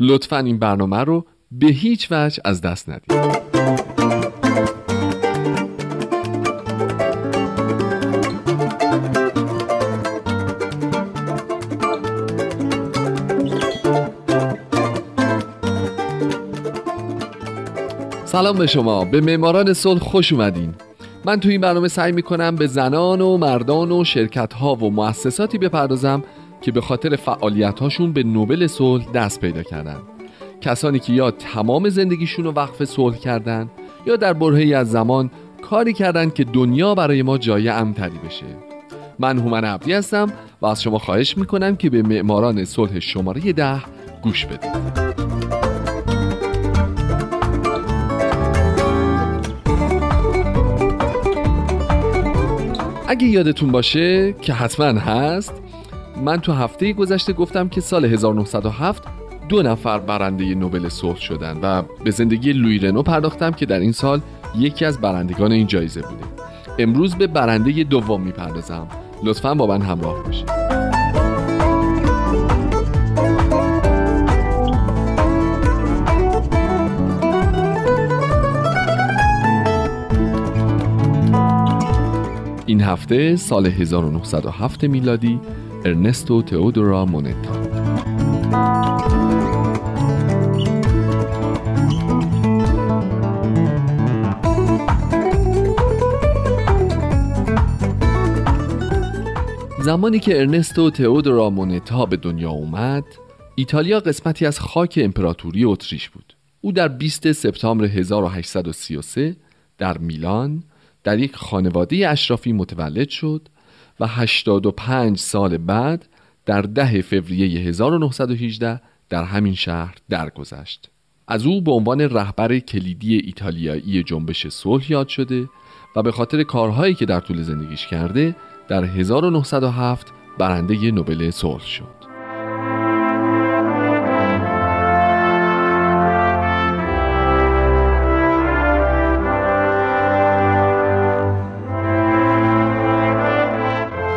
لطفا این برنامه رو به هیچ وجه از دست ندید. سلام به شما. به معماران صلح خوش اومدین. من تو این برنامه سعی می‌کنم به زنان و مردان و شرکت ها و مؤسساتی بپردازم که به خاطر فعالیت هاشون به نوبل صلح دست پیدا کردن. کسانی که یا تمام زندگیشون رو وقف صلح کردن یا در برهی از زمان کاری کردن که دنیا برای ما جای امتری بشه. من هومن عبدی هستم و از شما خواهش می‌کنم که به معماران صلح شماره ده گوش بدید. اگه یادتون باشه که حتما هست من تو هفته گذشته گفتم که سال 1907 دو نفر برنده نوبل صلح شدن و به زندگی لوی رنو پرداختم که در این سال یکی از برندگان این جایزه بوده. امروز به برنده دوم می‌پردازم. لطفا با من همراه باشید. این هفته سال 1907 میلادی ارنستو تئودورا مونتا زمانی که ارنستو تئودورا مونتا به دنیا اومد ایتالیا قسمتی از خاک امپراتوری اتریش بود. او در 20 سپتامبر 1833 در میلان در یک خانواده اشرافی متولد شد و 85 سال بعد در ده فوریه 1918 در همین شهر درگذشت. از او به عنوان رهبر کلیدی ایتالیایی جنبش صلح یاد شده و به خاطر کارهایی که در طول زندگیش کرده در 1907 برنده نوبل صلح شد.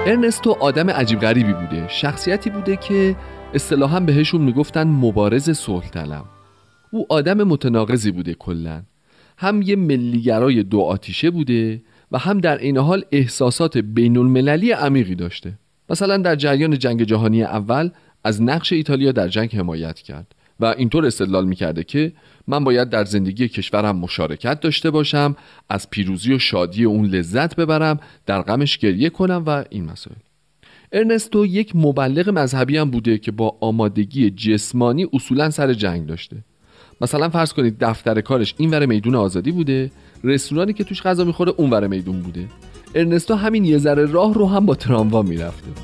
ارنستو آدم عجیب غریبی بوده. شخصیتی بوده که اصطلاحا بهشون می‌گفتن مبارز صلح طلب او آدم متناقضی بوده کلا. هم یه ملیگرای دو آتیشه بوده و هم در این حال احساسات بین المللی عمیقی داشته. مثلا در جریان جنگ جهانی اول از نقش ایتالیا در جنگ حمایت کرد و اینطور استدلال می‌کرده که من باید در زندگی کشورم مشارکت داشته باشم از پیروزی و شادی اون لذت ببرم در غمش گریه کنم و این مسائل. ارنستو یک مبلغ مذهبی هم بوده که با آمادگی جسمانی اصولا سر جنگ داشته. مثلا فرض کنید دفتر کارش این ور میدون آزادی بوده رستورانی که توش غذا می‌خوره اون ور میدون بوده. ارنستو همین یه ذره راه رو هم با تراموا می‌رفته.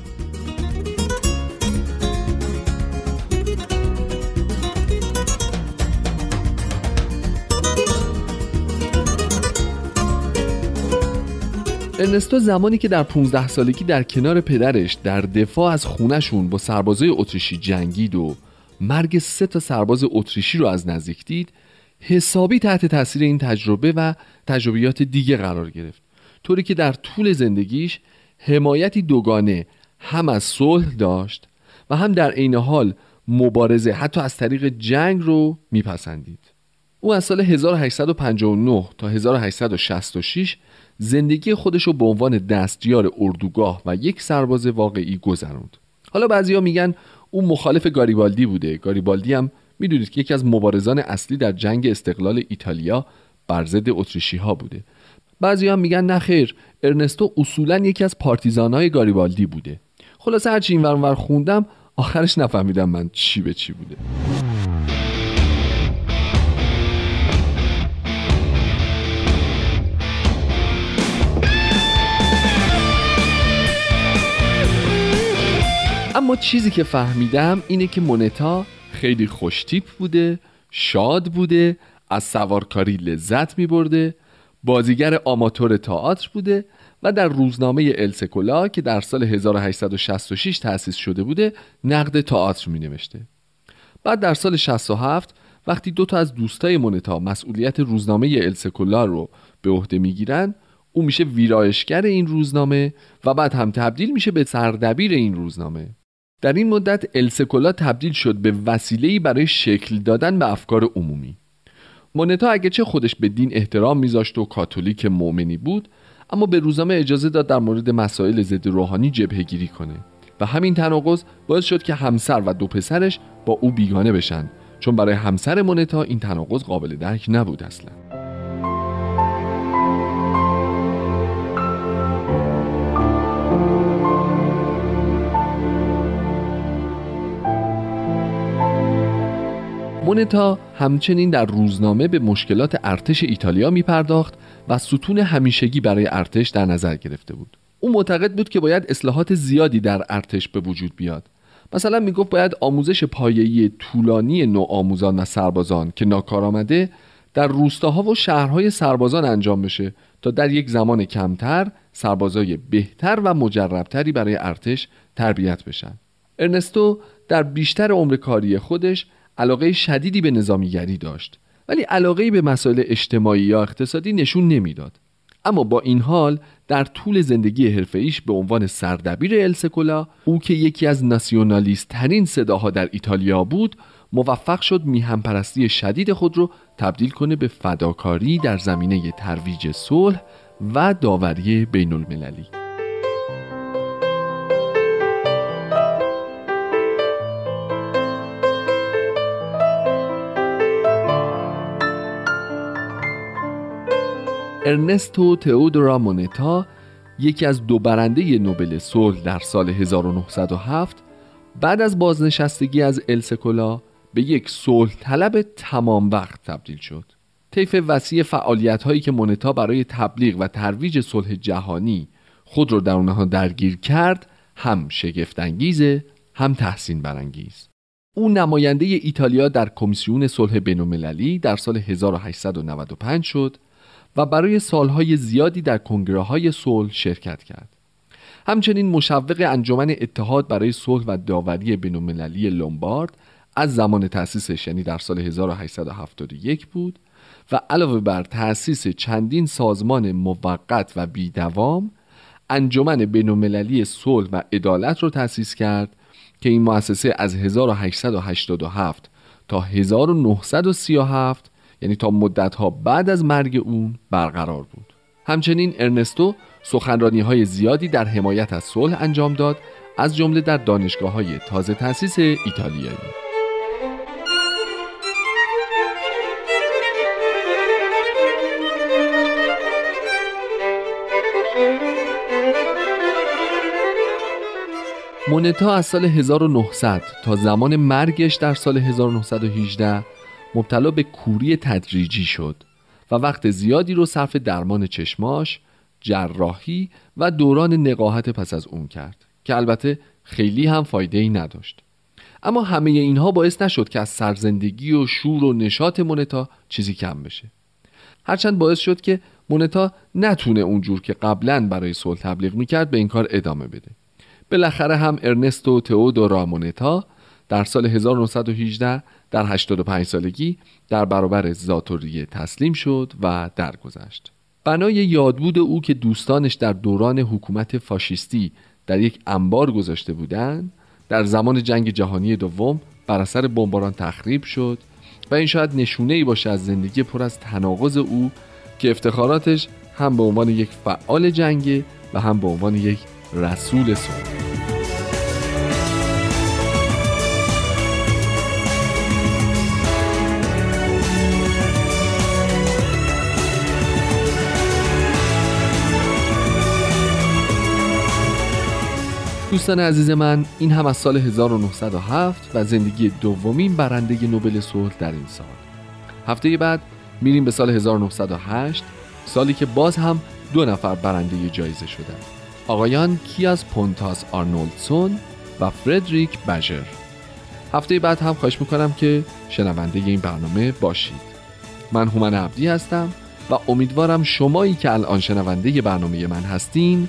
ارنستو زمانی که در 15 سالگی در کنار پدرش در دفاع از خونشون با سربازای اتریشی جنگید و مرگ سه تا سرباز اتریشی رو از نزدیک دید حسابی تحت تاثیر این تجربه و تجربیات دیگه قرار گرفت. طوری که در طول زندگیش حمایتی دوگانه هم از صلح داشت و هم در عین حال مبارزه حتی از طریق جنگ رو میپسندید. او از سال 1859 تا 1866 زندگی خودش رو به عنوان دستیار اردوگاه و یک سرباز واقعی گذروند حالا بعضیا میگن او مخالف گاریبالدی بوده. گاریبالدی هم می‌دونید که یکی از مبارزان اصلی در جنگ استقلال ایتالیا بر ضد اتریشی ها بوده. بعضی هم میگن نخیر ارنستو اصولا یکی از پارتیزانهای گاریبالدی بوده. خلاصه هرچی این ور خوندم آخرش نفهمیدم من چی به چی بوده. اما چیزی که فهمیدم اینه که مونتا خیلی خوشتیپ بوده شاد بوده از سوارکاری لذت می برده بازیگر آماتور تئاتر بوده و در روزنامه السکولا که در سال 1866 تأسیس شده بوده نقد تئاتر می نوشته بعد در سال 67 وقتی دو تا از دوستای مونتا مسئولیت روزنامه السکولا رو به عهده می‌گیرن او میشه ویرایشگر این روزنامه و بعد هم تبدیل میشه به سردبیر این روزنامه. در این مدت السکولا تبدیل شد به وسیله‌ای برای شکل دادن به افکار عمومی. مونتا اگه چه خودش به دین احترام میذاشت و کاتولیک مؤمنی بود اما به روزنامه اجازه داد در مورد مسائل ضد روحانی جبهه کنه و همین تناقض باعث شد که همسر و دو پسرش با او بیگانه بشن چون برای همسر مونتا این تناقض قابل درک نبود اصلا. مونتا همچنین در روزنامه به مشکلات ارتش ایتالیا می پرداخت و ستون همیشگی برای ارتش در نظر گرفته بود. او معتقد بود که باید اصلاحات زیادی در ارتش به وجود بیاد. مثلا می‌گفت باید آموزش پایه‌ای طولانی نوع آموزان و سربازان که ناکارآمده در روستاها و شهرهای سربازان انجام بشه تا در یک زمان کمتر سربازای بهتر و مجربتری برای ارتش تربیت بشن. ارنستو در بیشتر عمر کاری خودش علاقه شدیدی به نظامیگری داشت. ولی علاقه به مسائل اجتماعی یا اقتصادی نشون نمی‌داد. اما با این حال در طول زندگی حرفه‌ایش به عنوان سردبیر السکولا او که یکی از ناسیونالیست ترین صداها در ایتالیا بود موفق شد میهم پرستی شدید خود را تبدیل کنه به فداکاری در زمینه ترویج صلح و داوری بین المللی ارنستو تئودورا مونتا یکی از دو برنده نوبل صلح در سال 1907 بعد از بازنشستگی از السکولا به یک صلح طلب تمام وقت تبدیل شد. طیف وسیع فعالیت هایی که مونتا برای تبلیغ و ترویج صلح جهانی خود را در اونها درگیر کرد هم شگفتانگیزه هم تحسین برانگیز. او نماینده ایتالیا در کمیسیون صلح بین‌المللی در سال 1895 شد و برای سالهای زیادی در کنگره های صلح شرکت کرد. همچنین مشوق انجمن اتحاد برای صلح و داوری بین‌المللی لومبارد از زمان تأسیسش یعنی در سال 1871 بود و علاوه بر تأسیس چندین سازمان موقت و بیدوام انجمن بین‌المللی صلح و عدالت را تأسیس کرد که این مؤسسه از 1887 تا 1937 یعنی تا مدتها بعد از مرگ اون برقرار بود. همچنین ارنستو سخنرانی های زیادی در حمایت از صلح انجام داد از جمله در دانشگاه های تازه تأسیس ایتالیایی. مونتا از سال 1900 تا زمان مرگش در سال 1918 مبتلا به کوری تدریجی شد و وقت زیادی رو صرف درمان چشماش، جراحی و دوران نقاهت پس از اون کرد که البته خیلی هم فایده ای نداشت. اما همه اینها باعث نشد که از سرزندگی و شور و نشاط مونتا چیزی کم بشه. هرچند باعث شد که مونتا نتونه اونجور که قبلا برای صلح تبلیغ می‌کرد به این کار ادامه بده. بالاخره هم ارنستو تئودورا مونتا در سال 1918 در 85 سالگی در برابر زاتوریه تسلیم شد و درگذشت. بنای یادبود او که دوستانش در دوران حکومت فاشیستی در یک انبار گذاشته بودند در زمان جنگ جهانی دوم بر اثر بمباران تخریب شد و این شاید نشونه ای باشه از زندگی پر از تناقض او که افتخاراتش هم به عنوان یک فعال جنگ و هم به عنوان یک رسول صلح دوستان عزیز من این هم از سال 1907 و زندگی دومین برنده نوبل صلح در این سال. هفته بعد میریم به سال 1908 سالی که باز هم دو نفر برنده جایزه شدن. آقایان کیاس پونتاس آرنولدسون و فردریک بژر هفته بعد هم خواهش می‌کنم که شنونده این برنامه باشید. من هومن عبدی هستم و امیدوارم شمایی که الان شنونده برنامه من هستین